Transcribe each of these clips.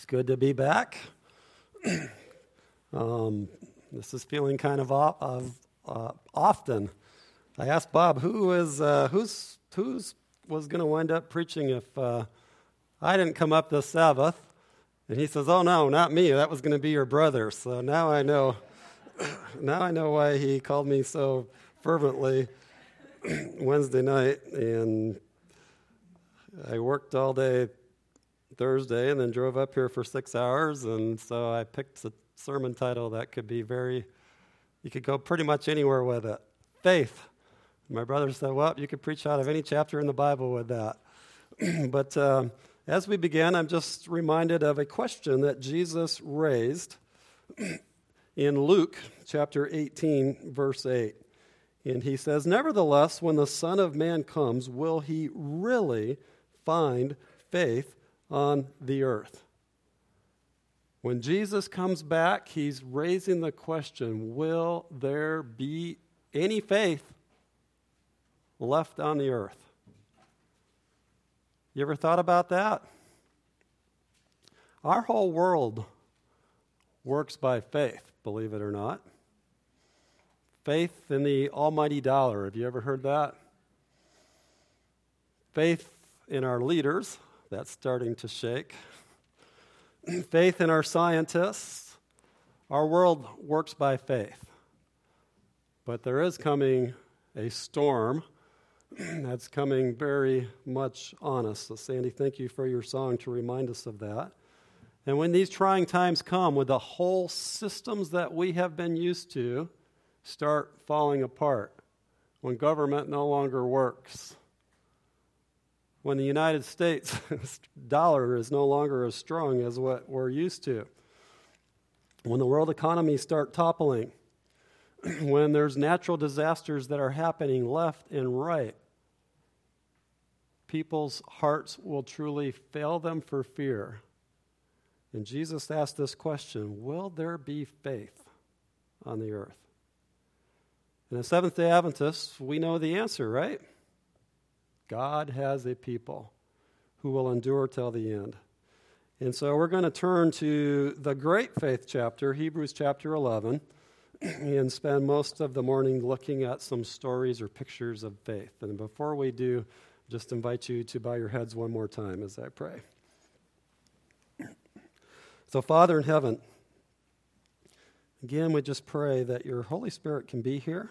It's good to be back. um, this is feeling kind of, of uh, often. I asked Bob who is uh, who's who's was going to wind up preaching if uh, I didn't come up this Sabbath, and he says, "Oh no, not me. That was going to be your brother." So now I know. now I know why he called me so fervently Wednesday night, and I worked all day Thursday and then drove up here for six hours. And so I picked a sermon title that could be very, you could go pretty much anywhere with it faith. My brother said, Well, you could preach out of any chapter in the Bible with that. but um, as we begin, I'm just reminded of a question that Jesus raised in Luke chapter 18, verse 8. And he says, Nevertheless, when the Son of Man comes, will he really find faith on the earth. When Jesus comes back, he's raising the question will there be any faith left on the earth? You ever thought about that? Our whole world works by faith, believe it or not. Faith in the almighty dollar. Have you ever heard that? Faith in our leaders, that's starting to shake. faith in our scientists. Our world works by faith. But there is coming a storm that's coming very much on us. So, Sandy, thank you for your song to remind us of that. And when these trying times come, with the whole systems that we have been used to start falling apart, when government no longer works, when the United States dollar is no longer as strong as what we're used to, when the world economy start toppling, when there's natural disasters that are happening left and right, people's hearts will truly fail them for fear. And Jesus asked this question Will there be faith on the earth? And as Seventh day Adventists, we know the answer, right? God has a people who will endure till the end. And so we're going to turn to the great faith chapter, Hebrews chapter 11, and spend most of the morning looking at some stories or pictures of faith. And before we do, just invite you to bow your heads one more time as I pray. So, Father in heaven, again, we just pray that your Holy Spirit can be here.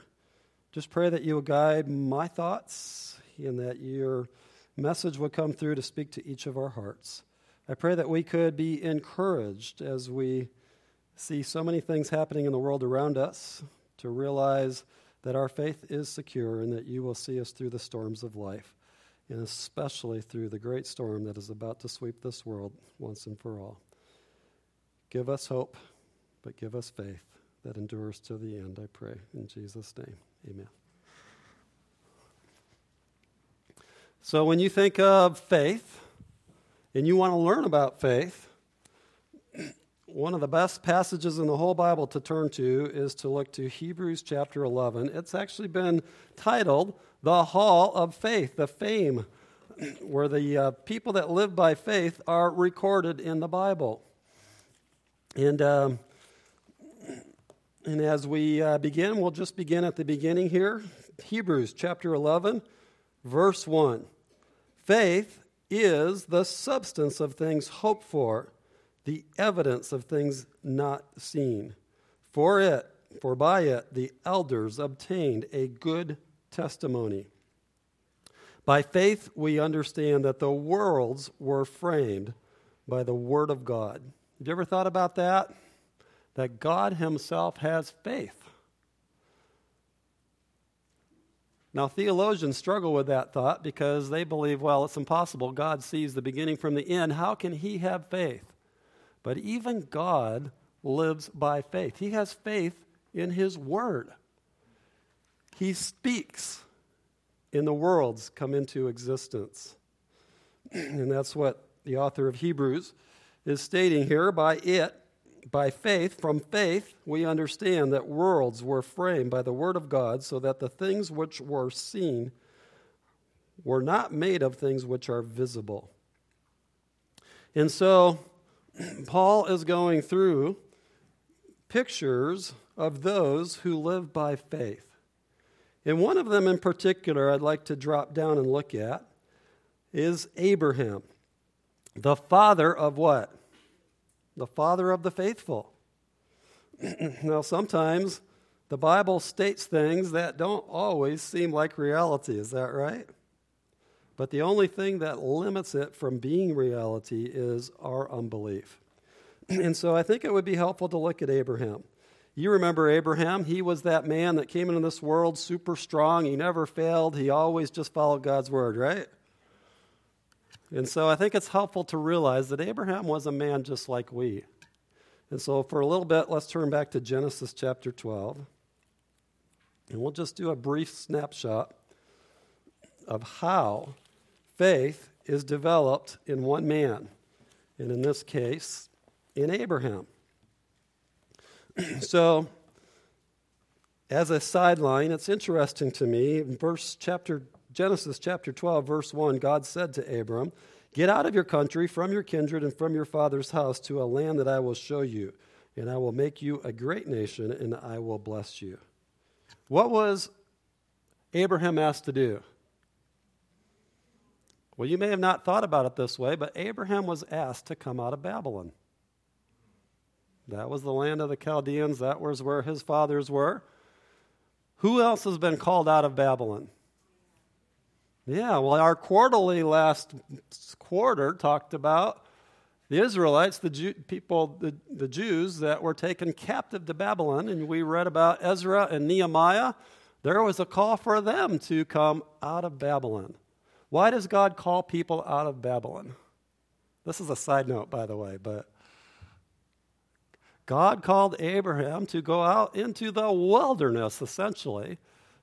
Just pray that you will guide my thoughts and that your message would come through to speak to each of our hearts. I pray that we could be encouraged as we see so many things happening in the world around us to realize that our faith is secure and that you will see us through the storms of life, and especially through the great storm that is about to sweep this world once and for all. Give us hope, but give us faith that endures to the end, I pray. In Jesus' name, amen. So, when you think of faith and you want to learn about faith, one of the best passages in the whole Bible to turn to is to look to Hebrews chapter 11. It's actually been titled The Hall of Faith, the fame, where the uh, people that live by faith are recorded in the Bible. And, um, and as we uh, begin, we'll just begin at the beginning here. Hebrews chapter 11 verse 1. Faith is the substance of things hoped for, the evidence of things not seen. For it, for by it, the elders obtained a good testimony. By faith, we understand that the worlds were framed by the Word of God. Have you ever thought about that? That God Himself has faith. Now, theologians struggle with that thought because they believe, well, it's impossible. God sees the beginning from the end. How can he have faith? But even God lives by faith. He has faith in his word. He speaks, and the worlds come into existence. and that's what the author of Hebrews is stating here by it by faith, from faith, we understand that worlds were framed by the Word of God, so that the things which were seen were not made of things which are visible. And so, Paul is going through pictures of those who live by faith. And one of them in particular I'd like to drop down and look at is Abraham, the father of what? The father of the faithful. now, sometimes the Bible states things that don't always seem like reality. Is that right? But the only thing that limits it from being reality is our unbelief. and so I think it would be helpful to look at Abraham. You remember Abraham? He was that man that came into this world super strong. He never failed. He always just followed God's word, right? And so I think it's helpful to realize that Abraham was a man just like we. And so for a little bit, let's turn back to Genesis chapter 12. And we'll just do a brief snapshot of how faith is developed in one man, and in this case, in Abraham. so, as a sideline, it's interesting to me, in verse chapter Genesis chapter 12 verse 1, God said to Abram, "Get out of your country, from your kindred and from your father's house to a land that I will show you, and I will make you a great nation and I will bless you." What was Abraham asked to do? Well, you may have not thought about it this way, but Abraham was asked to come out of Babylon. That was the land of the Chaldeans. That was where his fathers were. Who else has been called out of Babylon? Yeah, well, our quarterly last quarter talked about the Israelites, the Jew, people, the, the Jews that were taken captive to Babylon, and we read about Ezra and Nehemiah. There was a call for them to come out of Babylon. Why does God call people out of Babylon? This is a side note, by the way, but God called Abraham to go out into the wilderness, essentially,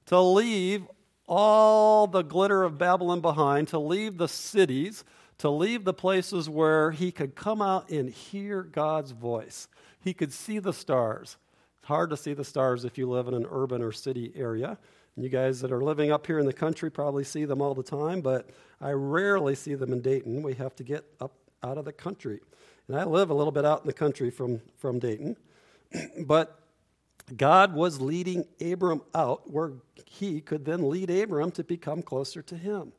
to leave all the glitter of Babylon behind, to leave the cities, to leave the places where he could come out and hear God's voice. He could see the stars. It's hard to see the stars if you live in an urban or city area. You guys that are living up here in the country probably see them all the time, but I rarely see them in Dayton. We have to get up out of the country. And I live a little bit out in the country from, from Dayton. but God was leading Abram out where he could then lead Abram to become closer to him.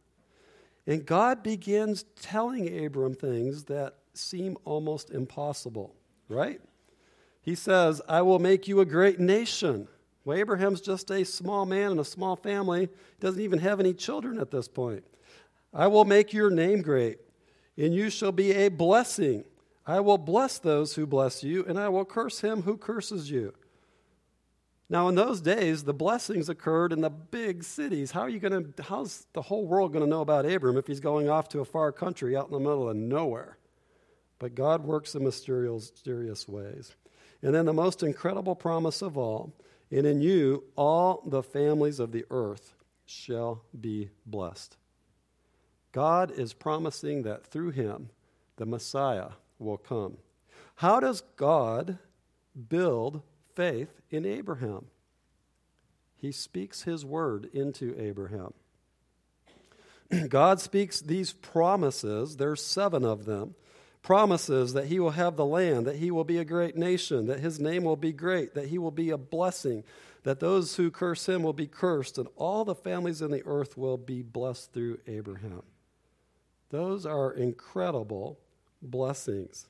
And God begins telling Abram things that seem almost impossible, right? He says, I will make you a great nation. Well, Abraham's just a small man and a small family. He doesn't even have any children at this point. I will make your name great, and you shall be a blessing. I will bless those who bless you, and I will curse him who curses you. Now, in those days, the blessings occurred in the big cities. How are you going to, how's the whole world going to know about Abram if he's going off to a far country out in the middle of nowhere? But God works in mysterious ways. And then the most incredible promise of all, and in you all the families of the earth shall be blessed. God is promising that through him, the Messiah will come. How does God build faith in Abraham. He speaks his word into Abraham. God speaks these promises, there's seven of them, promises that he will have the land, that he will be a great nation, that his name will be great, that he will be a blessing, that those who curse him will be cursed, and all the families in the earth will be blessed through Abraham. Those are incredible blessings.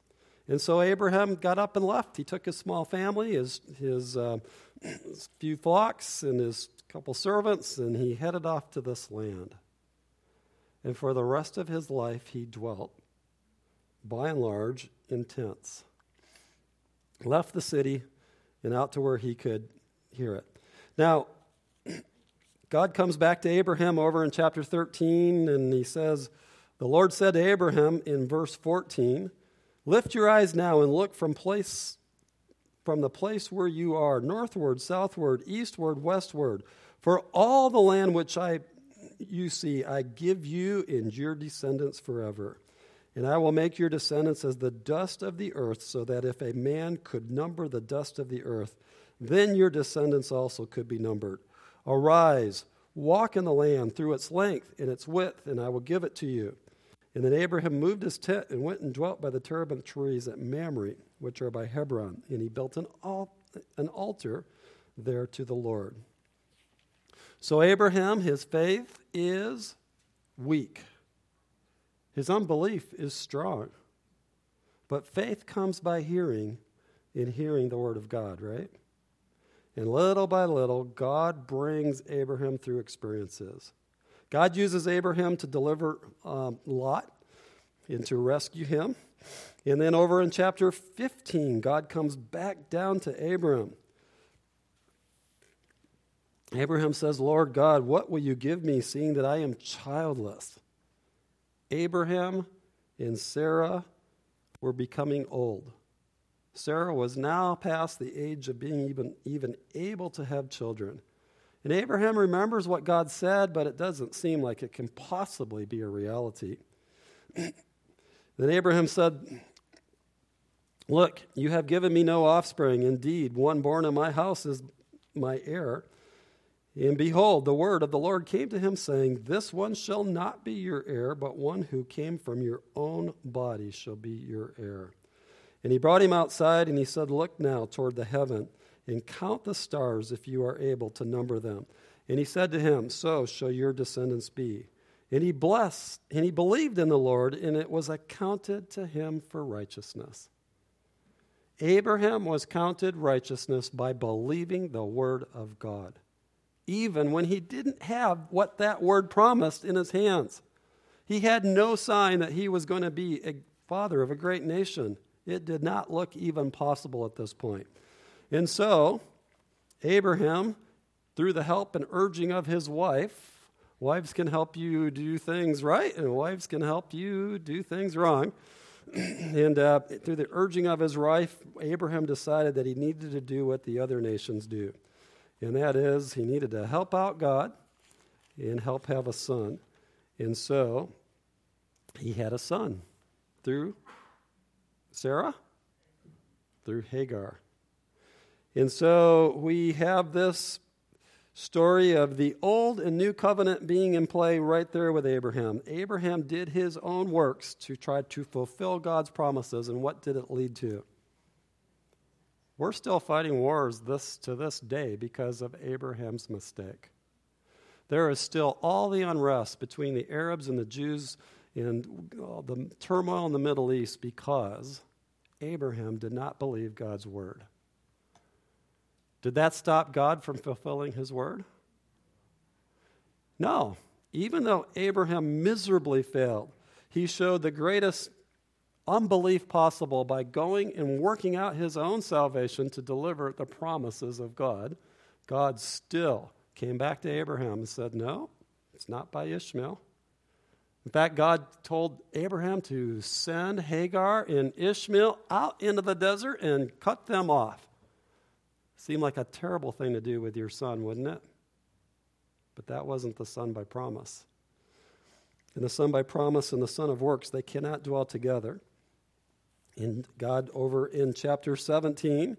And so Abraham got up and left. He took his small family, his, his, uh, his few flocks, and his couple servants, and he headed off to this land. And for the rest of his life, he dwelt, by and large, in tents. Left the city and out to where he could hear it. Now, God comes back to Abraham over in chapter 13, and he says, The Lord said to Abraham in verse 14, Lift your eyes now and look from place from the place where you are, northward, southward, eastward, westward. For all the land which I you see, I give you and your descendants forever. And I will make your descendants as the dust of the earth, so that if a man could number the dust of the earth, then your descendants also could be numbered. Arise, walk in the land through its length and its width, and I will give it to you And then Abraham moved his tent and went and dwelt by the terebinth trees at Mamre, which are by Hebron. And he built an, al- an altar there to the Lord. So, Abraham, his faith is weak, his unbelief is strong. But faith comes by hearing, in hearing the word of God, right? And little by little, God brings Abraham through experiences. God uses Abraham to deliver um, Lot and to rescue him. And then over in chapter 15, God comes back down to Abraham. Abraham says, Lord God, what will you give me, seeing that I am childless? Abraham and Sarah were becoming old. Sarah was now past the age of being even, even able to have children. And Abraham remembers what God said, but it doesn't seem like it can possibly be a reality. then Abraham said, Look, you have given me no offspring. Indeed, one born in my house is my heir. And behold, the word of the Lord came to him, saying, This one shall not be your heir, but one who came from your own body shall be your heir. And he brought him outside, and he said, Look now toward the heaven, and count the stars if you are able to number them. And he said to him, So shall your descendants be. And he blessed, and he believed in the Lord, and it was accounted to him for righteousness. Abraham was counted righteousness by believing the word of God even when he didn't have what that word promised in his hands. He had no sign that he was going to be a father of a great nation. It did not look even possible at this point. And so, Abraham, through the help and urging of his wife, wives can help you do things right, and wives can help you do things wrong. and uh, through the urging of his wife, Abraham decided that he needed to do what the other nations do and that is he needed to help out God and help have a son. And so he had a son through Sarah, through Hagar. And so we have this story of the old and new covenant being in play right there with Abraham. Abraham did his own works to try to fulfill God's promises, and what did it lead to? We're still fighting wars this, to this day because of Abraham's mistake. There is still all the unrest between the Arabs and the Jews and uh, the turmoil in the Middle East because Abraham did not believe God's word. Did that stop God from fulfilling his word? No. Even though Abraham miserably failed, he showed the greatest unbelief possible by going and working out his own salvation to deliver the promises of God, God still came back to Abraham and said, No, it's not by Ishmael. In fact, God told Abraham to send Hagar and Ishmael out into the desert and cut them off. Seemed like a terrible thing to do with your son, wouldn't it? But that wasn't the son by promise. And the son by promise and the son of works, they cannot dwell together. In God over in chapter 17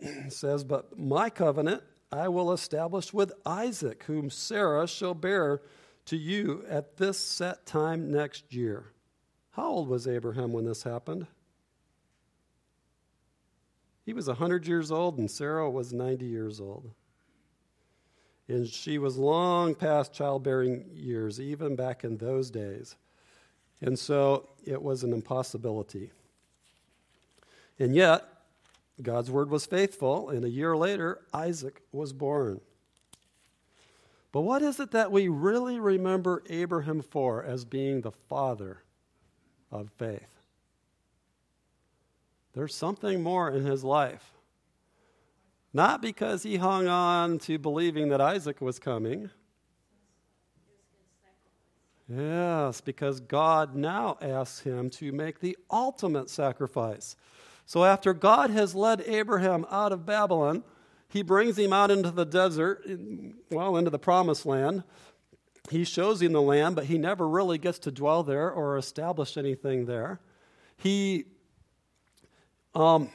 says, But my covenant I will establish with Isaac, whom Sarah shall bear to you at this set time next year. How old was Abraham when this happened? He was 100 years old, and Sarah was 90 years old. And she was long past childbearing years, even back in those days. And so it was an impossibility. And yet, God's word was faithful, and a year later, Isaac was born. But what is it that we really remember Abraham for as being the father of faith? There's something more in his life. Not because he hung on to believing that Isaac was coming. Yes, because God now asks him to make the ultimate sacrifice. So after God has led Abraham out of Babylon, he brings him out into the desert, well, into the promised land. He shows him the land, but he never really gets to dwell there or establish anything there. He um,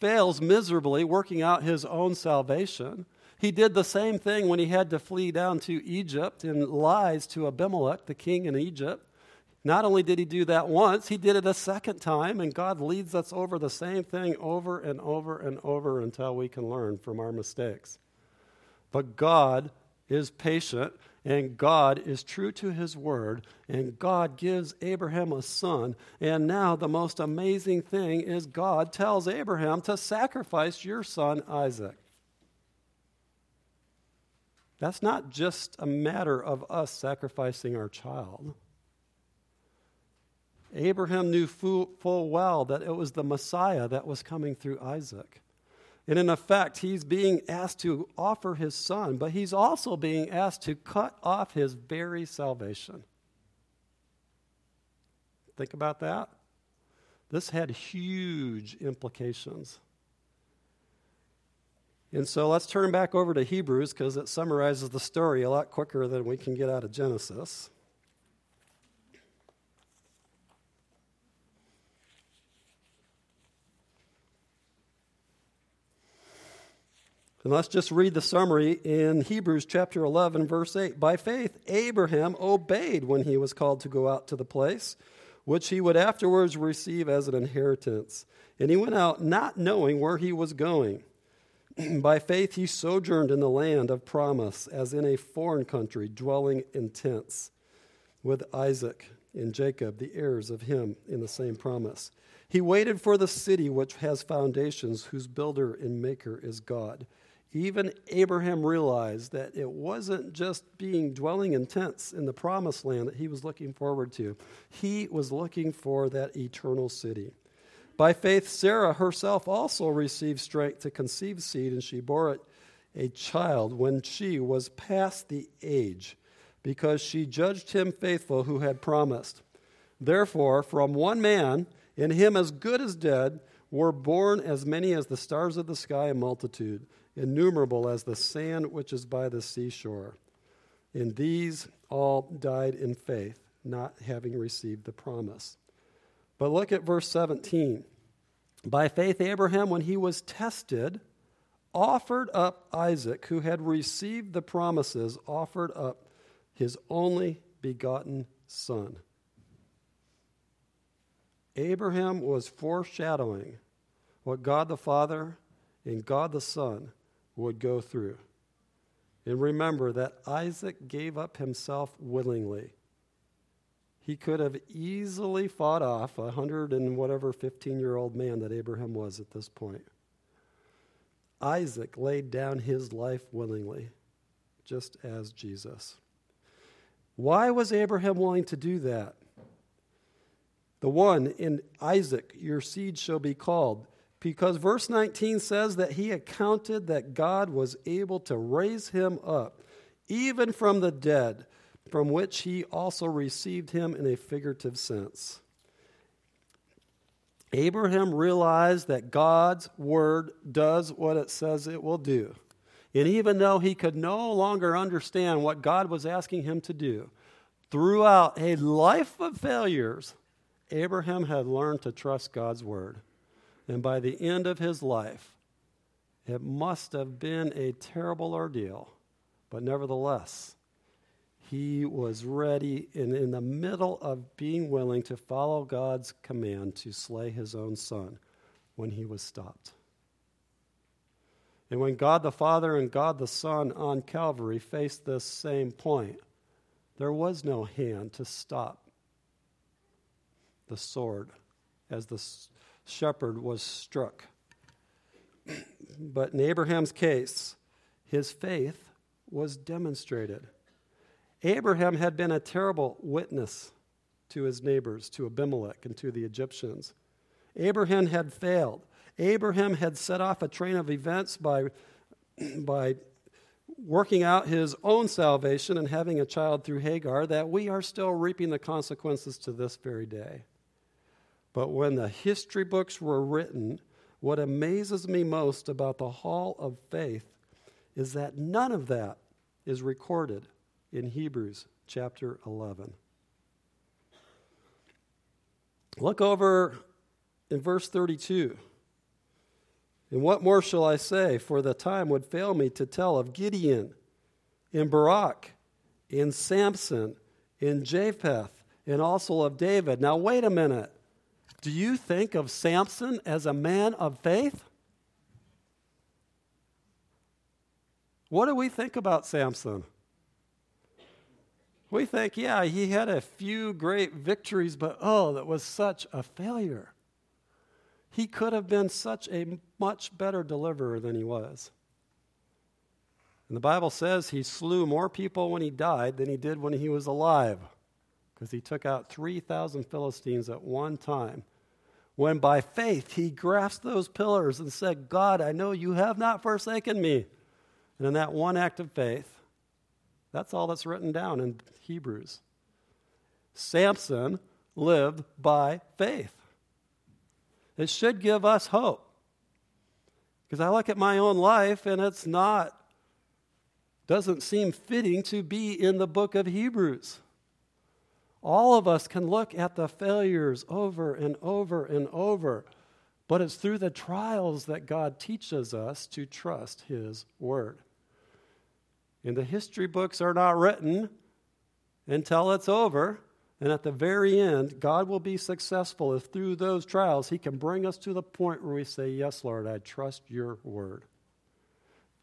fails miserably working out his own salvation. He did the same thing when he had to flee down to Egypt and lies to Abimelech, the king in Egypt. Not only did he do that once, he did it a second time, and God leads us over the same thing over and over and over until we can learn from our mistakes. But God is patient, and God is true to his word, and God gives Abraham a son. And now, the most amazing thing is God tells Abraham to sacrifice your son Isaac. That's not just a matter of us sacrificing our child. Abraham knew full, well that it was the Messiah that was coming through Isaac. And in effect, he's being asked to offer his son, but he's also being asked to cut off his very salvation. Think about that. This had huge implications. And so let's turn back over to Hebrews because it summarizes the story a lot quicker than we can get out of Genesis. And let's just read the summary in Hebrews chapter 11, verse 8. By faith, Abraham obeyed when he was called to go out to the place which he would afterwards receive as an inheritance. And he went out not knowing where he was going. By faith, he sojourned in the land of promise, as in a foreign country, dwelling in tents with Isaac and Jacob, the heirs of him in the same promise. He waited for the city which has foundations, whose builder and maker is God. Even Abraham realized that it wasn't just being dwelling in tents in the promised land that he was looking forward to. He was looking for that eternal city. By faith, Sarah herself also received strength to conceive seed, and she bore it a child when she was past the age, because she judged him faithful who had promised. Therefore, from one man, in him as good as dead, were born as many as the stars of the sky in multitude innumerable as the sand which is by the seashore. And these all died in faith, not having received the promise. But look at verse 17. By faith, Abraham, when he was tested, offered up Isaac, who had received the promises, offered up his only begotten son. Abraham was foreshadowing what God the Father and God the Son would go through. And remember that Isaac gave up himself willingly. He could have easily fought off a hundred and whatever 15 year old man that Abraham was at this point. Isaac laid down his life willingly, just as Jesus. Why was Abraham willing to do that? The one in Isaac, your seed shall be called. Because verse 19 says that he accounted that God was able to raise him up, even from the dead, from which he also received him in a figurative sense. Abraham realized that God's word does what it says it will do. And even though he could no longer understand what God was asking him to do, throughout a life of failures, Abraham had learned to trust God's word. And by the end of his life, it must have been a terrible ordeal. But nevertheless, he was ready and in the middle of being willing to follow God's command to slay his own son when he was stopped. And when God the Father and God the Son on Calvary faced this same point, there was no hand to stop the sword as the shepherd was struck. But in Abraham's case, his faith was demonstrated. Abraham had been a terrible witness to his neighbors, to Abimelech and to the Egyptians. Abraham had failed. Abraham had set off a train of events by, by working out his own salvation and having a child through Hagar that we are still reaping the consequences to this very day. But when the history books were written, what amazes me most about the Hall of Faith is that none of that is recorded in Hebrews chapter 11. Look over in verse 32. And what more shall I say? For the time would fail me to tell of Gideon, in Barak, in Samson, in Jephthah, and also of David. Now, wait a minute. Do you think of Samson as a man of faith? What do we think about Samson? We think, yeah, he had a few great victories, but oh, that was such a failure. He could have been such a much better deliverer than he was. And the Bible says he slew more people when he died than he did when he was alive, because he took out 3,000 Philistines at one time. When by faith he grasped those pillars and said, God, I know you have not forsaken me. And in that one act of faith, that's all that's written down in Hebrews. Samson lived by faith. It should give us hope. Because I look at my own life and it's not, doesn't seem fitting to be in the book of Hebrews. All of us can look at the failures over and over and over, but it's through the trials that God teaches us to trust His Word. And the history books are not written until it's over. And at the very end, God will be successful if through those trials He can bring us to the point where we say, Yes, Lord, I trust your word.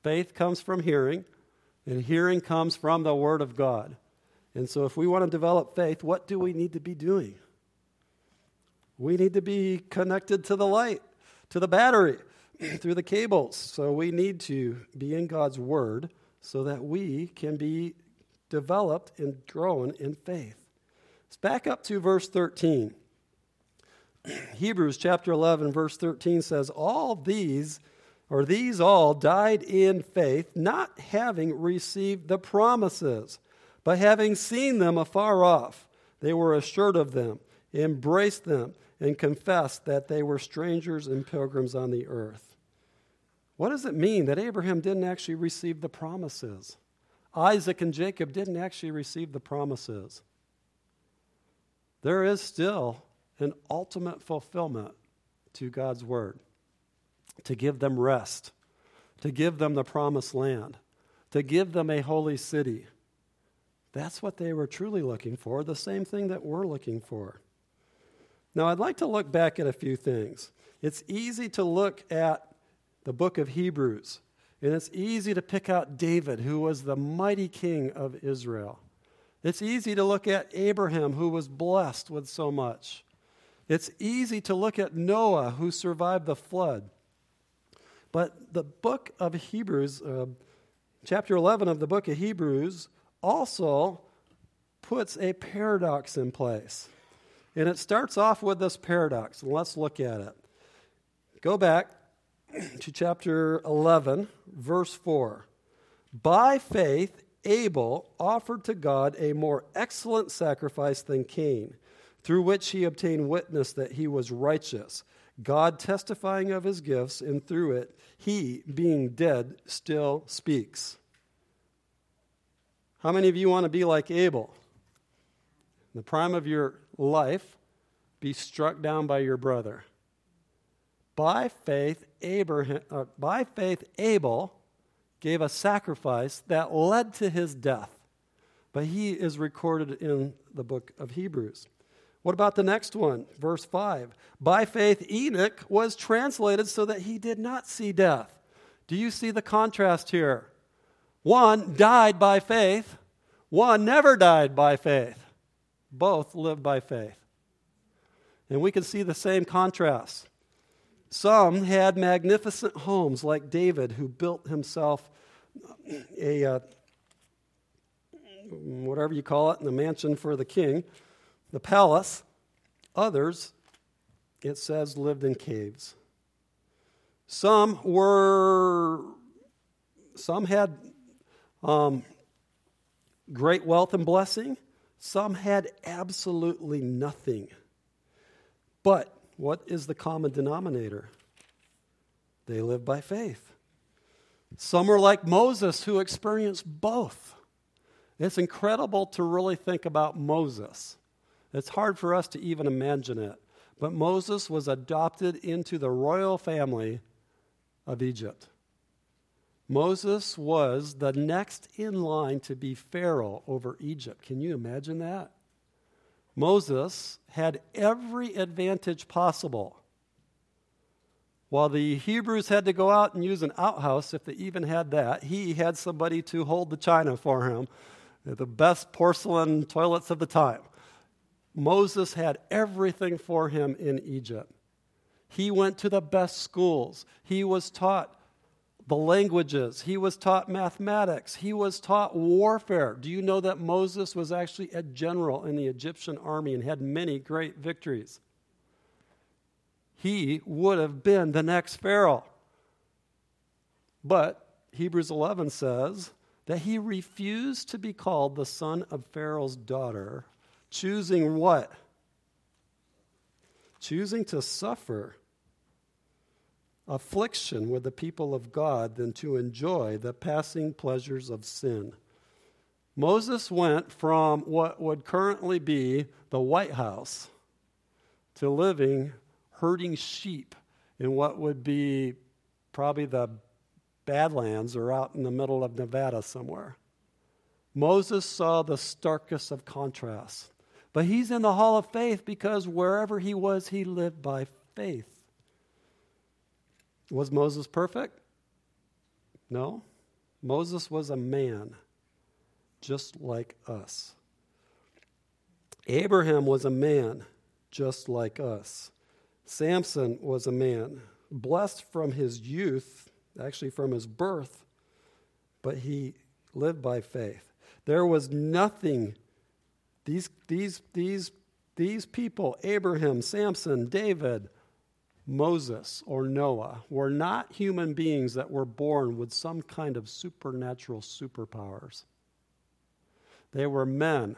Faith comes from hearing, and hearing comes from the word of God. And so, if we want to develop faith, what do we need to be doing? We need to be connected to the light, to the battery, through the cables. So, we need to be in God's word so that we can be developed and grown in faith. Let's back up to verse 13. Hebrews chapter 11, verse 13 says, All these, or these all, died in faith, not having received the promises, but having seen them afar off. They were assured of them, embraced them, and confessed that they were strangers and pilgrims on the earth. What does it mean that Abraham didn't actually receive the promises? Isaac and Jacob didn't actually receive the promises there is still an ultimate fulfillment to God's word to give them rest, to give them the promised land, to give them a holy city. That's what they were truly looking for, the same thing that we're looking for. Now, I'd like to look back at a few things. It's easy to look at the book of Hebrews, and it's easy to pick out David, who was the mighty king of Israel. It's easy to look at Abraham, who was blessed with so much. It's easy to look at Noah, who survived the flood. But the book of Hebrews, uh, chapter 11 of the book of Hebrews, also puts a paradox in place. And it starts off with this paradox. Let's look at it. Go back to chapter 11, verse 4. By faith, Abel offered to God a more excellent sacrifice than Cain, through which he obtained witness that he was righteous, God testifying of his gifts, and through it, he, being dead, still speaks. How many of you want to be like Abel? In the prime of your life, be struck down by your brother. By faith, Abraham, uh, by faith, Abel gave a sacrifice that led to his death. But he is recorded in the book of Hebrews. What about the next one? Verse 5. By faith, Enoch was translated so that he did not see death. Do you see the contrast here? One died by faith, one never died by faith. Both lived by faith. And we can see the same contrast. Some had magnificent homes, like David, who built himself a uh, whatever you call it, the mansion for the king, the palace. Others, it says, lived in caves. Some were, some had um, great wealth and blessing. Some had absolutely nothing. But what is the common denominator? They lived by faith. Some are like Moses who experienced both. It's incredible to really think about Moses. It's hard for us to even imagine it. But Moses was adopted into the royal family of Egypt. Moses was the next in line to be Pharaoh over Egypt. Can you imagine that? Moses had every advantage possible. While the Hebrews had to go out and use an outhouse, if they even had that, he had somebody to hold the china for him, the best porcelain toilets of the time. Moses had everything for him in Egypt. He went to the best schools. He was taught the languages. He was taught mathematics. He was taught warfare. Do you know that Moses was actually a general in the Egyptian army and had many great victories? He would have been the next Pharaoh. But Hebrews 11 says that he refused to be called the son of Pharaoh's daughter, choosing what? Choosing to suffer affliction with the people of God than to enjoy the passing pleasures of sin. Moses went from what would currently be the White House to living herding sheep in what would be probably the Badlands or out in the middle of Nevada somewhere. Moses saw the starkest of contrasts. But he's in the hall of faith because wherever he was, he lived by faith. Was Moses perfect? No. Moses was a man, just like us. Abraham was a man, just like us. Samson was a man, blessed from his youth, actually from his birth, but he lived by faith. There was nothing, these, these, these, these people, Abraham, Samson, David, Moses or Noah were not human beings that were born with some kind of supernatural superpowers. They were men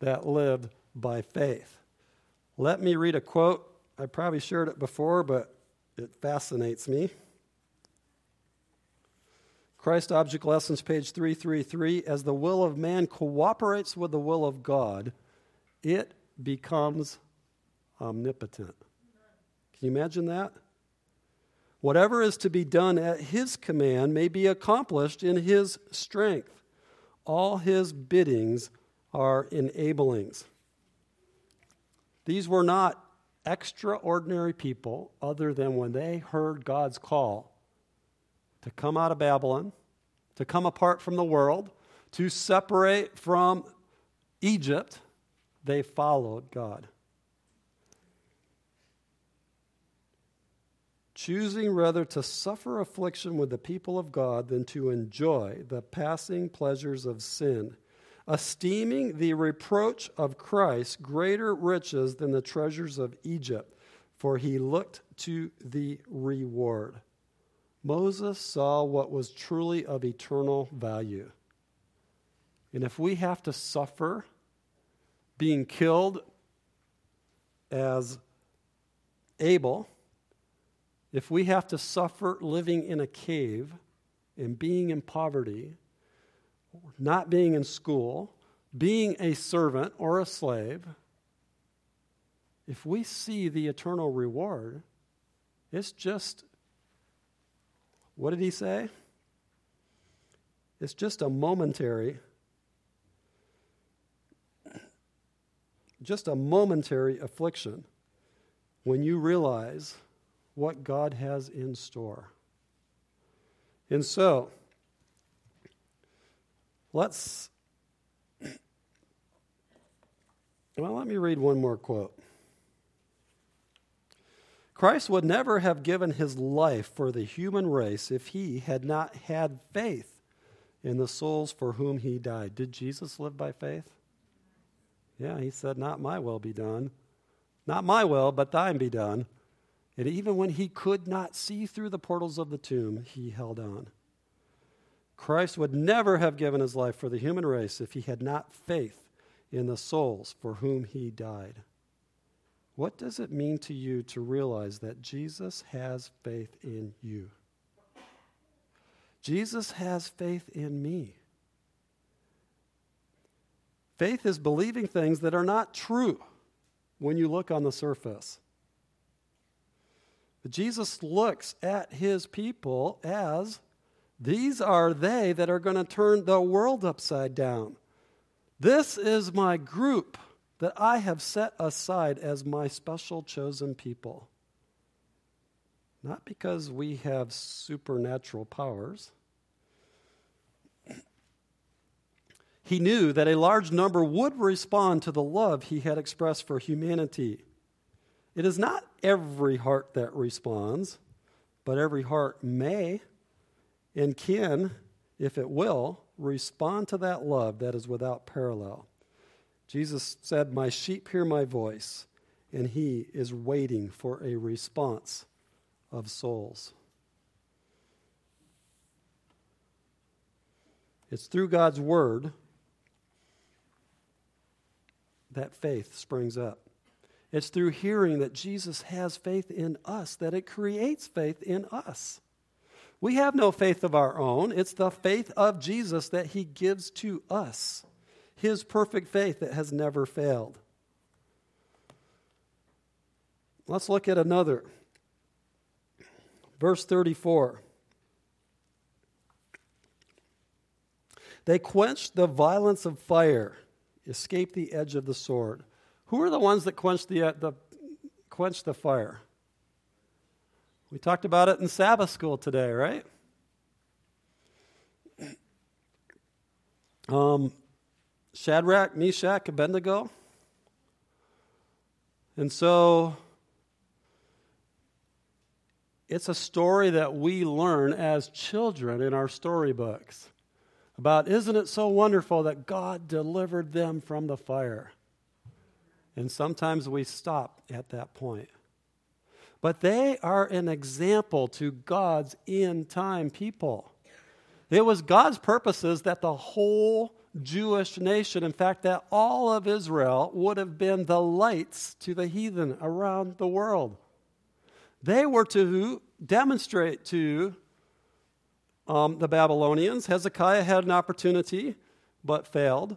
that lived by faith. Let me read a quote. I probably shared it before, but it fascinates me. Christ Object Lessons, page 333 As the will of man cooperates with the will of God, it becomes omnipotent. Can you imagine that? Whatever is to be done at his command may be accomplished in his strength. All his biddings are enablings. These were not extraordinary people, other than when they heard God's call to come out of Babylon, to come apart from the world, to separate from Egypt, they followed God. Choosing rather to suffer affliction with the people of God than to enjoy the passing pleasures of sin, esteeming the reproach of Christ greater riches than the treasures of Egypt, for he looked to the reward. Moses saw what was truly of eternal value. And if we have to suffer being killed as Abel, if we have to suffer living in a cave and being in poverty, not being in school, being a servant or a slave, if we see the eternal reward, it's just, what did he say? It's just a momentary, just a momentary affliction when you realize what God has in store. And so, let's. Well, let me read one more quote. Christ would never have given his life for the human race if he had not had faith in the souls for whom he died. Did Jesus live by faith? Yeah, he said, Not my will be done. Not my will, but thine be done. And even when he could not see through the portals of the tomb, he held on. Christ would never have given his life for the human race if he had not faith in the souls for whom he died. What does it mean to you to realize that Jesus has faith in you? Jesus has faith in me. Faith is believing things that are not true when you look on the surface. Jesus looks at his people as these are they that are going to turn the world upside down. This is my group that I have set aside as my special chosen people. Not because we have supernatural powers. He knew that a large number would respond to the love he had expressed for humanity. It is not every heart that responds, but every heart may and can, if it will, respond to that love that is without parallel. Jesus said, My sheep hear my voice, and he is waiting for a response of souls. It's through God's word that faith springs up. It's through hearing that Jesus has faith in us that it creates faith in us. We have no faith of our own. It's the faith of Jesus that he gives to us, his perfect faith that has never failed. Let's look at another. Verse 34. They quenched the violence of fire, escaped the edge of the sword. Who are the ones that quenched the, the, quenched the fire? We talked about it in Sabbath school today, right? Um, Shadrach, Meshach, Abednego. And so it's a story that we learn as children in our storybooks about isn't it so wonderful that God delivered them from the fire? And sometimes we stop at that point. But they are an example to God's end time people. It was God's purposes that the whole Jewish nation, in fact, that all of Israel would have been the lights to the heathen around the world. They were to demonstrate to um, the Babylonians. Hezekiah had an opportunity, but failed.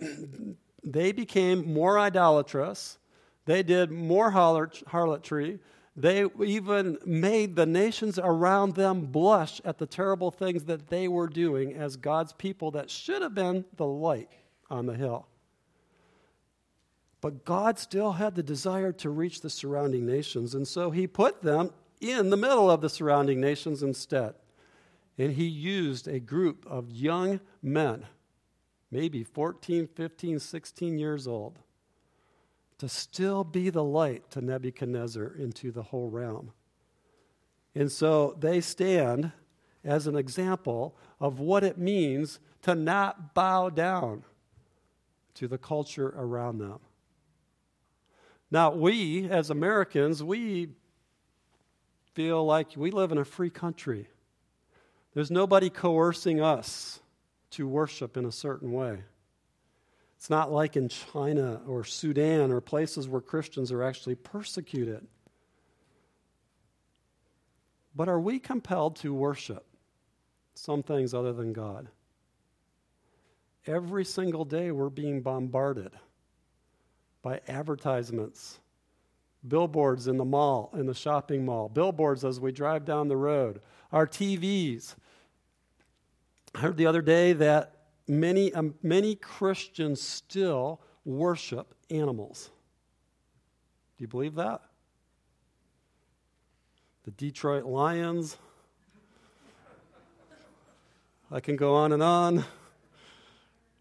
they became more idolatrous. They did more harlotry. They even made the nations around them blush at the terrible things that they were doing as God's people that should have been the light on the hill. But God still had the desire to reach the surrounding nations, and so He put them in the middle of the surrounding nations instead. And He used a group of young men, maybe 14, 15, 16 years old to still be the light to Nebuchadnezzar into the whole realm. And so they stand as an example of what it means to not bow down to the culture around them. Now, we as Americans, we feel like we live in a free country. There's nobody coercing us to worship in a certain way. It's not like in China or Sudan or places where Christians are actually persecuted. But are we compelled to worship some things other than God? Every single day we're being bombarded by advertisements, billboards in the mall, in the shopping mall, billboards as we drive down the road, our TVs. I heard the other day that many, um, many Christians still worship animals. Do you believe that? The Detroit Lions. I can go on and on.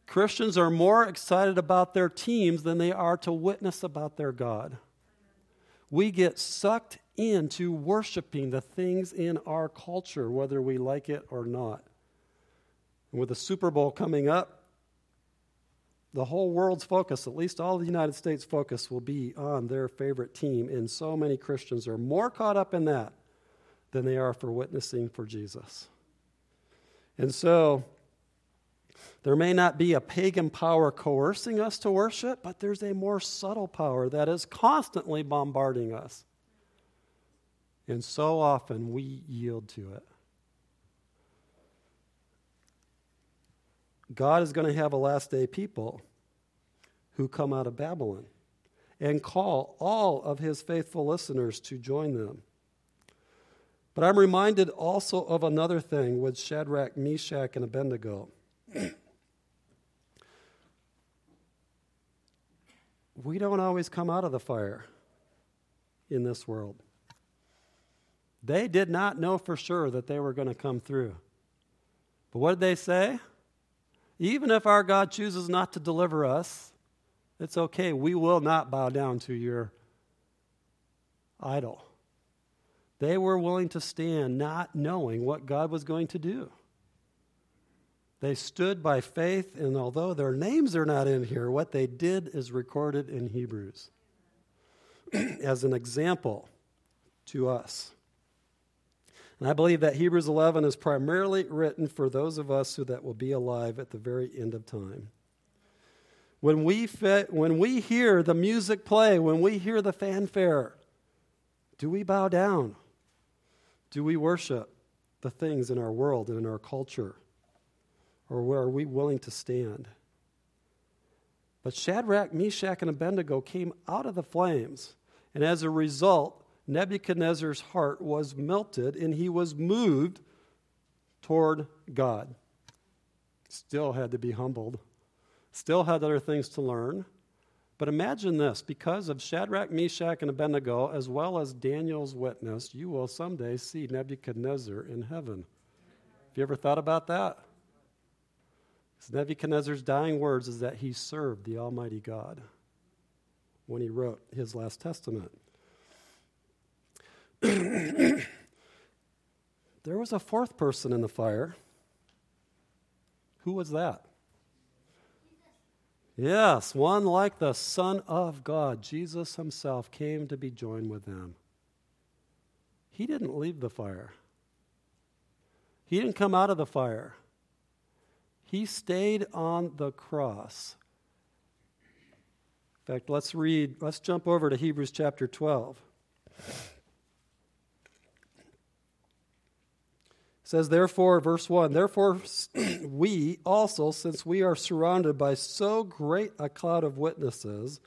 Christians are more excited about their teams than they are to witness about their God. We get sucked into worshiping the things in our culture, whether we like it or not. And with the Super Bowl coming up, the whole world's focus, at least all the United States' focus, will be on their favorite team. And so many Christians are more caught up in that than they are for witnessing for Jesus. And so, there may not be a pagan power coercing us to worship, but there's a more subtle power that is constantly bombarding us. And so often we yield to it. God is going to have a last day people who come out of Babylon and call all of his faithful listeners to join them. But I'm reminded also of another thing with Shadrach, Meshach, and Abednego. we don't always come out of the fire in this world. They did not know for sure that they were going to come through. But what did they say? Even if our God chooses not to deliver us, it's okay. We will not bow down to your idol. They were willing to stand not knowing what God was going to do. They stood by faith, and although their names are not in here, what they did is recorded in Hebrews as an example to us. And I believe that Hebrews 11 is primarily written for those of us who that will be alive at the very end of time. When we, fit, when we hear the music play, when we hear the fanfare, do we bow down? Do we worship the things in our world and in our culture? Or are we willing to stand? But Shadrach, Meshach, and Abednego came out of the flames, and as a result, Nebuchadnezzar's heart was melted and he was moved toward God. Still had to be humbled, still had other things to learn. But imagine this because of Shadrach, Meshach, and Abednego, as well as Daniel's witness, you will someday see Nebuchadnezzar in heaven. Have you ever thought about that? Nebuchadnezzar's dying words is that he served the Almighty God when he wrote his last testament. there was a fourth person in the fire. Who was that? Yes, one like the Son of God. Jesus himself came to be joined with them. He didn't leave the fire, he didn't come out of the fire. He stayed on the cross. In fact, let's read, let's jump over to Hebrews chapter 12. Says, Therefore, verse 1 Therefore, we also, since we are surrounded by so great a cloud of witnesses,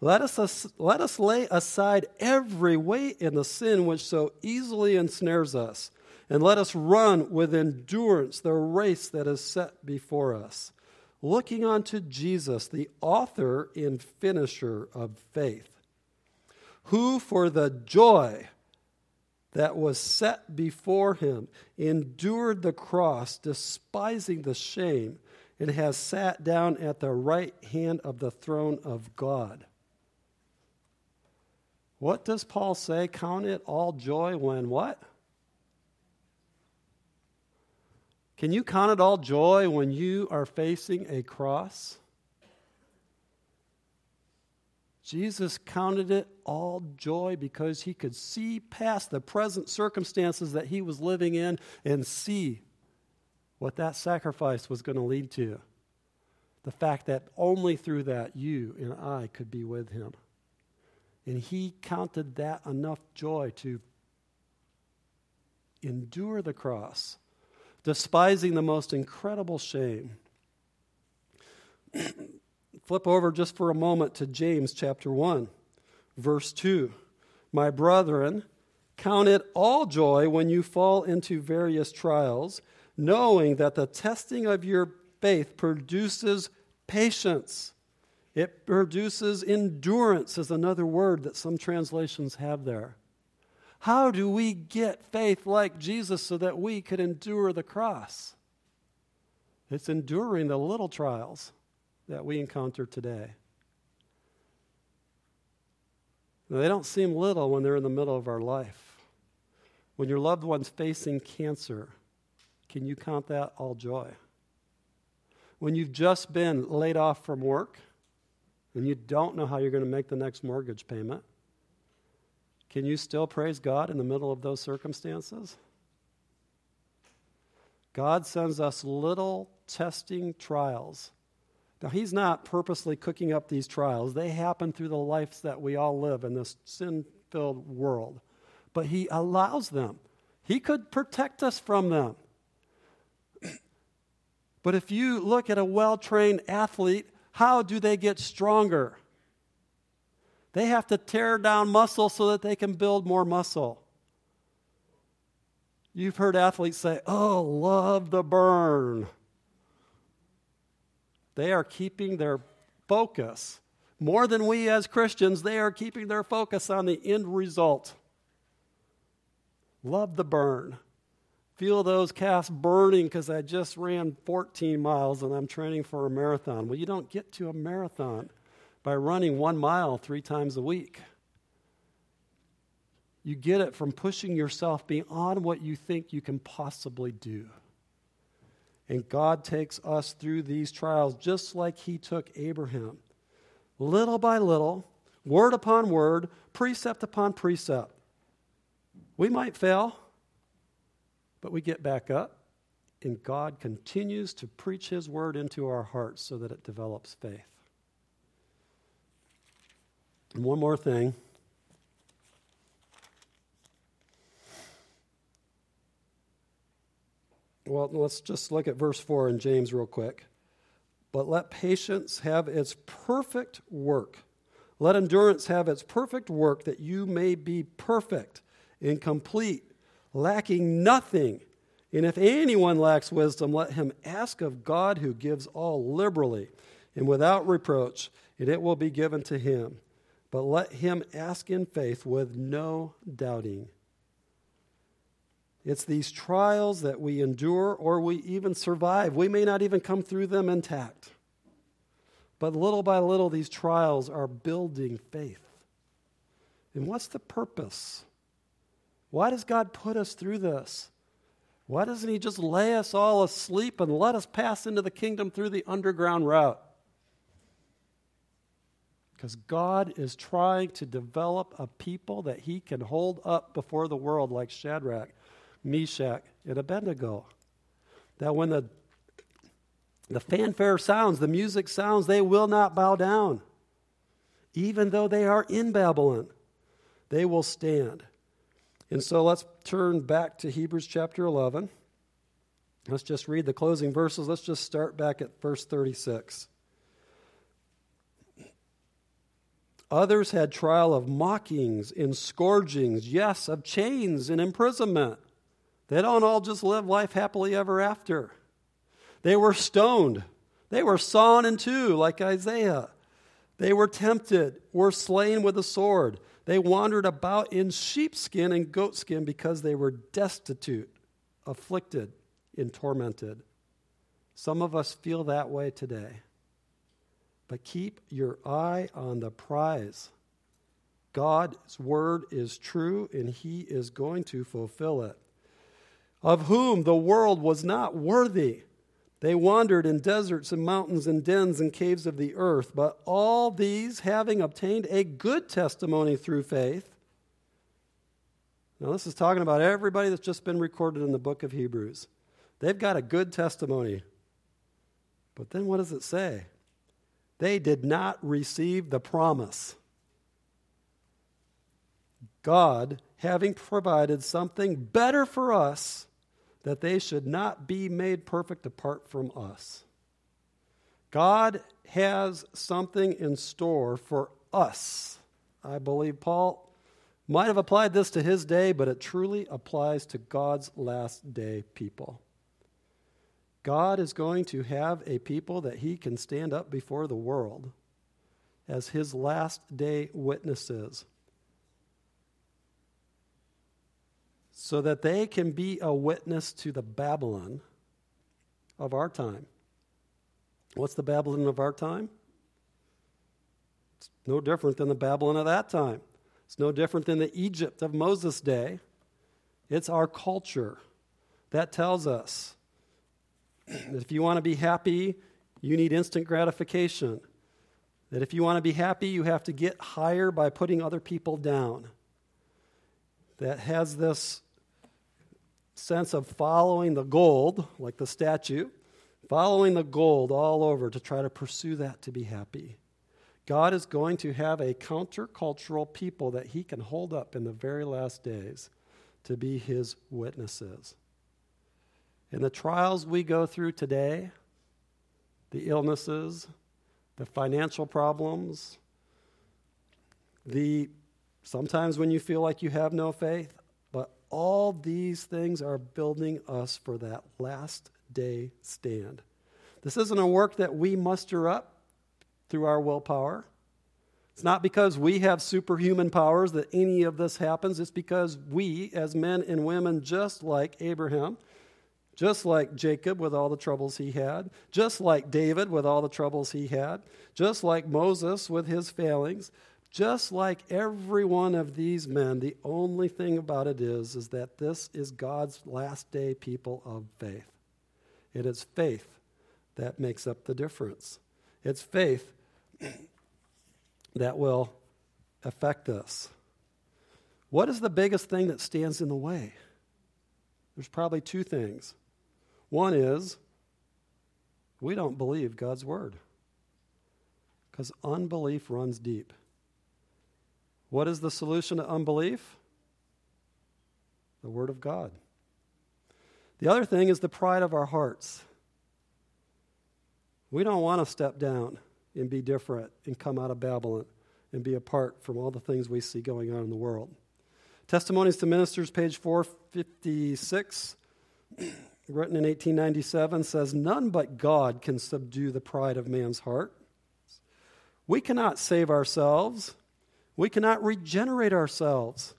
let us, let us lay aside every weight and the sin which so easily ensnares us, and let us run with endurance the race that is set before us, looking unto Jesus, the author and finisher of faith, who for the joy that was set before him, endured the cross, despising the shame, and has sat down at the right hand of the throne of God. What does Paul say? Count it all joy when what? Can you count it all joy when you are facing a cross? Jesus counted it all joy because he could see past the present circumstances that he was living in and see what that sacrifice was going to lead to. The fact that only through that you and I could be with him. And he counted that enough joy to endure the cross, despising the most incredible shame. Flip over just for a moment to James chapter 1, verse 2. My brethren, count it all joy when you fall into various trials, knowing that the testing of your faith produces patience. It produces endurance, is another word that some translations have there. How do we get faith like Jesus so that we could endure the cross? It's enduring the little trials that we encounter today. Now, they don't seem little when they're in the middle of our life. When your loved one's facing cancer, can you count that all joy? When you've just been laid off from work and you don't know how you're going to make the next mortgage payment, can you still praise God in the middle of those circumstances? God sends us little testing trials now, he's not purposely cooking up these trials. They happen through the lives that we all live in this sin filled world. But he allows them. He could protect us from them. but if you look at a well trained athlete, how do they get stronger? They have to tear down muscle so that they can build more muscle. You've heard athletes say, Oh, love the burn. They are keeping their focus, more than we as Christians, they are keeping their focus on the end result. Love the burn. Feel those calves burning because I just ran 14 miles and I'm training for a marathon. Well, you don't get to a marathon by running one mile three times a week. You get it from pushing yourself beyond what you think you can possibly do. And God takes us through these trials just like He took Abraham. Little by little, word upon word, precept upon precept. We might fail, but we get back up, and God continues to preach His word into our hearts so that it develops faith. And one more thing. Well, let's just look at verse 4 in James real quick. But let patience have its perfect work. Let endurance have its perfect work, that you may be perfect and complete, lacking nothing. And if anyone lacks wisdom, let him ask of God who gives all liberally and without reproach, and it will be given to him. But let him ask in faith with no doubting. It's these trials that we endure or we even survive. We may not even come through them intact. But little by little, these trials are building faith. And what's the purpose? Why does God put us through this? Why doesn't He just lay us all asleep and let us pass into the kingdom through the underground route? Because God is trying to develop a people that He can hold up before the world, like Shadrach, Meshach, and Abednego. That when the, the fanfare sounds, the music sounds, they will not bow down. Even though they are in Babylon, they will stand. And so let's turn back to Hebrews chapter 11. Let's just read the closing verses. Let's just start back at verse 36. Others had trial of mockings and scourgings, yes, of chains and imprisonment. They don't all just live life happily ever after. They were stoned. They were sawn in two, like Isaiah. They were tempted, were slain with a sword. They wandered about in sheepskin and goatskin because they were destitute, afflicted, and tormented. Some of us feel that way today. But keep your eye on the prize. God's word is true, and he is going to fulfill it of whom the world was not worthy. They wandered in deserts and mountains and dens and caves of the earth, but all these, having obtained a good testimony through faith, now this is talking about everybody that's just been recorded in the book of Hebrews. They've got a good testimony. But then what does it say? They did not receive the promise. God, having provided something better for us, that they should not be made perfect apart from us. God has something in store for us. I believe Paul might have applied this to his day, but it truly applies to God's last day people. God is going to have a people that he can stand up before the world as his last day witnesses. So that they can be a witness to the Babylon of our time. What's the Babylon of our time? It's no different than the Babylon of that time. It's no different than the Egypt of Moses' day. It's our culture that tells us that if you want to be happy, you need instant gratification. That if you want to be happy, you have to get higher by putting other people down. That has this sense of following the gold, like the statue, following the gold all over to try to pursue that to be happy. God is going to have a countercultural people that he can hold up in the very last days to be his witnesses. In the trials we go through today, the illnesses, the financial problems, the sometimes when you feel like you have no faith, all these things are building us for that last day stand. This isn't a work that we muster up through our willpower. It's not because we have superhuman powers that any of this happens. It's because we, as men and women, just like Abraham, just like Jacob with all the troubles he had, just like David with all the troubles he had, just like Moses with his failings, just like every one of these men, the only thing about it is, is that this is God's last day people of faith. It is faith that makes up the difference. It's faith that will affect us. What is the biggest thing that stands in the way? There's probably two things. One is we don't believe God's word because unbelief runs deep. What is the solution to unbelief? The Word of God. The other thing is the pride of our hearts. We don't want to step down and be different and come out of Babylon and be apart from all the things we see going on in the world. Testimonies to Ministers, page 456, written in 1897, says None but God can subdue the pride of man's heart. We cannot save ourselves, we cannot regenerate ourselves.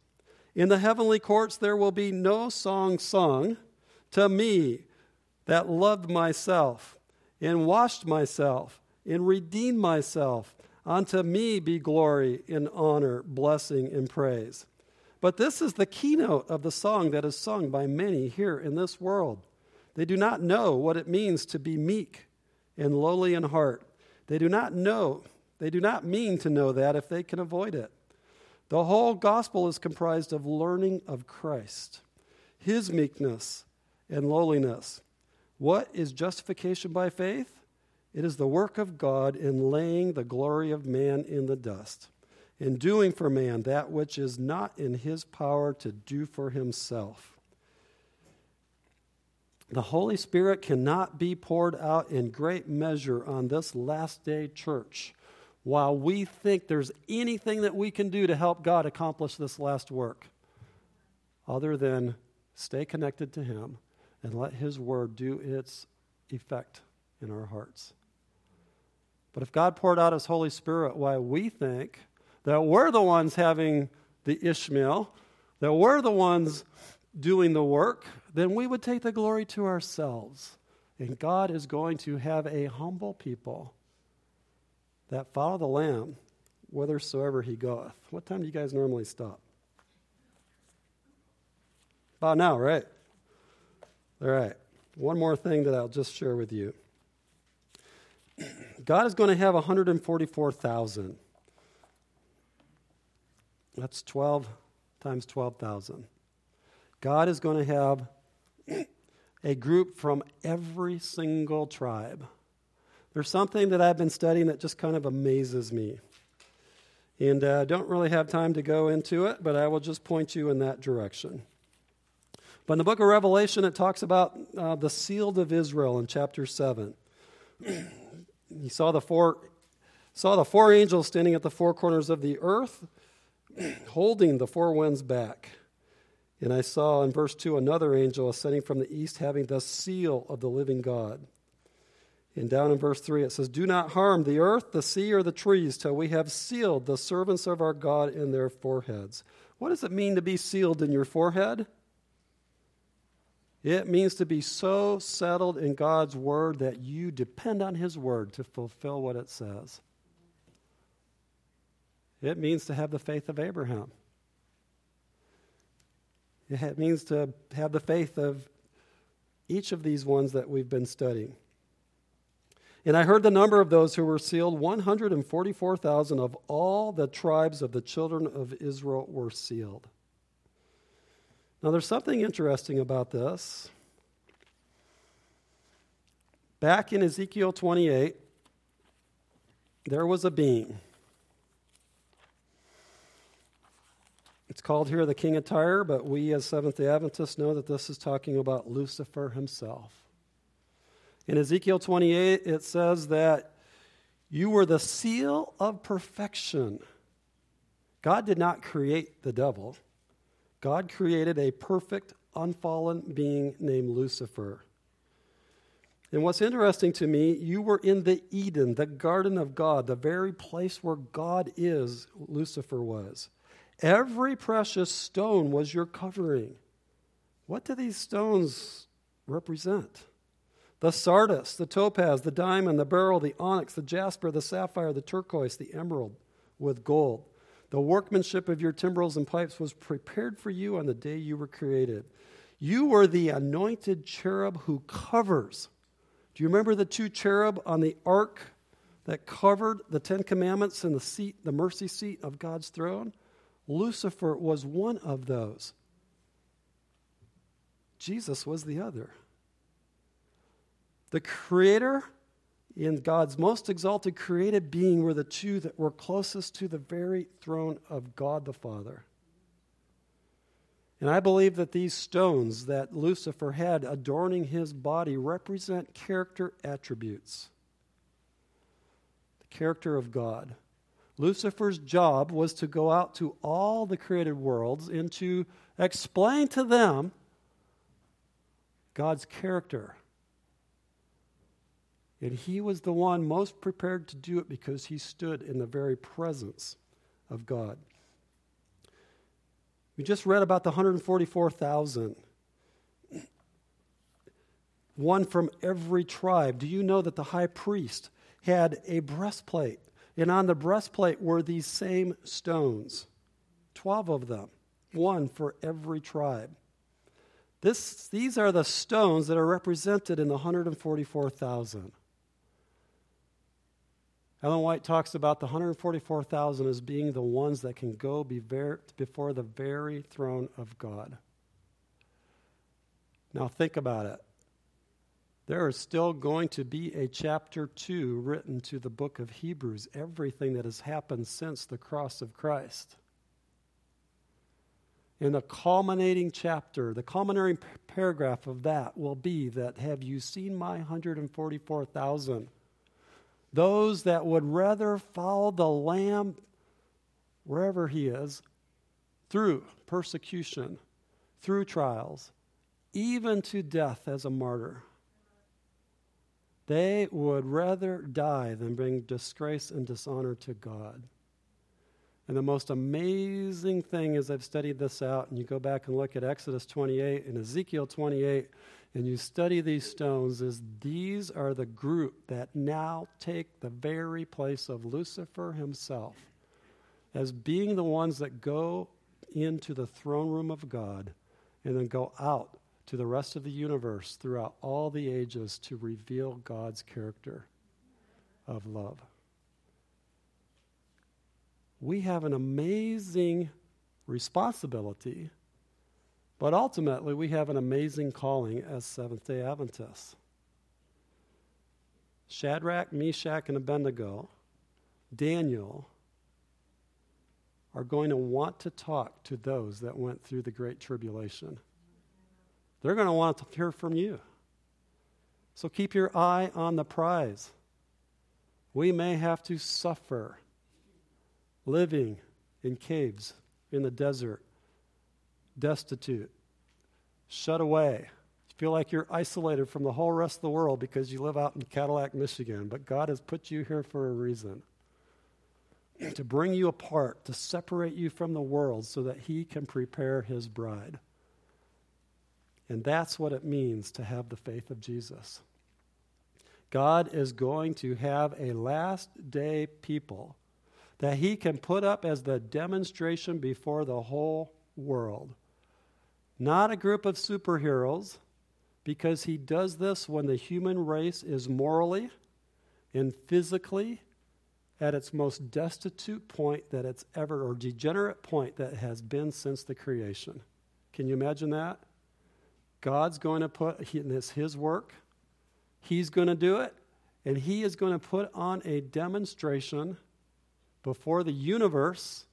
In the heavenly courts, there will be no song sung to me that loved myself and washed myself and redeemed myself. Unto me be glory and honor, blessing and praise. But this is the keynote of the song that is sung by many here in this world. They do not know what it means to be meek and lowly in heart. They do not know, they do not mean to know that if they can avoid it. The whole gospel is comprised of learning of Christ, his meekness and lowliness. What is justification by faith? It is the work of God in laying the glory of man in the dust, in doing for man that which is not in his power to do for himself. The Holy Spirit cannot be poured out in great measure on this last day church while we think there's anything that we can do to help God accomplish this last work, other than stay connected to Him and let His Word do its effect in our hearts. But if God poured out His Holy Spirit, why we think that we're the ones having the Ishmael, that we're the ones doing the work, then we would take the glory to ourselves. And God is going to have a humble people that follow the Lamb whithersoever he goeth. What time do you guys normally stop? About now, right? All right. One more thing that I'll just share with you. God is going to have 144,000. That's 12 times 12,000. God is going to have a group from every single tribe. There's something that I've been studying that just kind of amazes me. And I uh, don't really have time to go into it, but I will just point you in that direction. But in the book of Revelation, it talks about uh, the sealed of Israel in chapter 7. he saw the four saw the four angels standing at the four corners of the earth holding the four winds back and i saw in verse 2 another angel ascending from the east having the seal of the living god and down in verse 3 it says do not harm the earth the sea or the trees till we have sealed the servants of our god in their foreheads what does it mean to be sealed in your forehead it means to be so settled in God's word that you depend on His word to fulfill what it says. It means to have the faith of Abraham. It means to have the faith of each of these ones that we've been studying. And I heard the number of those who were sealed 144,000 of all the tribes of the children of Israel were sealed. Now, there's something interesting about this. Back in Ezekiel 28, there was a being. It's called here the King of Tyre, but we as Seventh day Adventists know that this is talking about Lucifer himself. In Ezekiel 28, it says that you were the seal of perfection. God did not create the devil. God created a perfect, unfallen being named Lucifer. And what's interesting to me, you were in the Eden, the garden of God, the very place where God is, Lucifer was. Every precious stone was your covering. What do these stones represent? The sardius, the topaz, the diamond, the beryl, the onyx, the jasper, the sapphire, the turquoise, the emerald with gold. The workmanship of your timbrels and pipes was prepared for you on the day you were created. You were the anointed cherub who covers. Do you remember the two cherub on the ark that covered the Ten Commandments and the seat, the mercy seat of God's throne? Lucifer was one of those. Jesus was the other. The Creator and God's most exalted created being were the two that were closest to the very throne of God the Father. And I believe that these stones that Lucifer had adorning his body represent character attributes. The character of God. Lucifer's job was to go out to all the created worlds and to explain to them God's character and he was the one most prepared to do it because he stood in the very presence of God. We just read about the 144,000. One from every tribe. Do you know that the high priest had a breastplate? And on the breastplate were these same stones 12 of them, one for every tribe. This, these are the stones that are represented in the 144,000. Ellen White talks about the 144,000 as being the ones that can go be ver- before the very throne of God. Now, think about it. There is still going to be a chapter 2 written to the book of Hebrews, everything that has happened since the cross of Christ. In the culminating chapter, the culminating paragraph of that will be that Have you seen my 144,000? Those that would rather follow the Lamb wherever he is through persecution, through trials, even to death as a martyr. They would rather die than bring disgrace and dishonor to God. And the most amazing thing as I've studied this out, and you go back and look at Exodus 28 and Ezekiel 28, and you study these stones, is these are the group that now take the very place of Lucifer himself as being the ones that go into the throne room of God and then go out to the rest of the universe throughout all the ages to reveal God's character of love. We have an amazing responsibility but ultimately, we have an amazing calling as Seventh day Adventists. Shadrach, Meshach, and Abednego, Daniel, are going to want to talk to those that went through the Great Tribulation. They're going to want to hear from you. So keep your eye on the prize. We may have to suffer living in caves in the desert destitute, shut away. You feel like you're isolated from the whole rest of the world because you live out in Cadillac, Michigan. But God has put you here for a reason to bring you apart, to separate you from the world so that He can prepare His bride. And that's what it means to have the faith of Jesus. God is going to have a last day people that He can put up as the demonstration before the whole world not a group of superheroes, because he does this when the human race is morally and physically at its most destitute point that it's ever, or degenerate point that has been since the creation. Can you imagine that? God's going to put, this his work, he's going to do it, and he is going to put on a demonstration before the universe,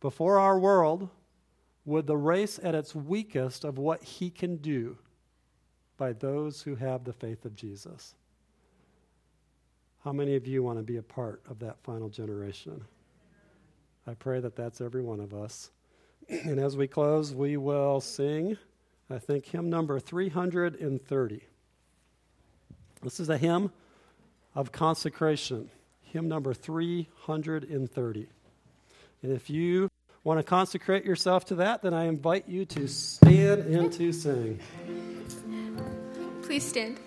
before our world, with the race at its weakest of what he can do by those who have the faith of Jesus. How many of you want to be a part of that final generation? I pray that that's every one of us. And as we close, we will sing, I think, hymn number 330. This is a hymn of consecration, hymn number 330. And if you want to consecrate yourself to that, then I invite you to stand and to sing. Please stand.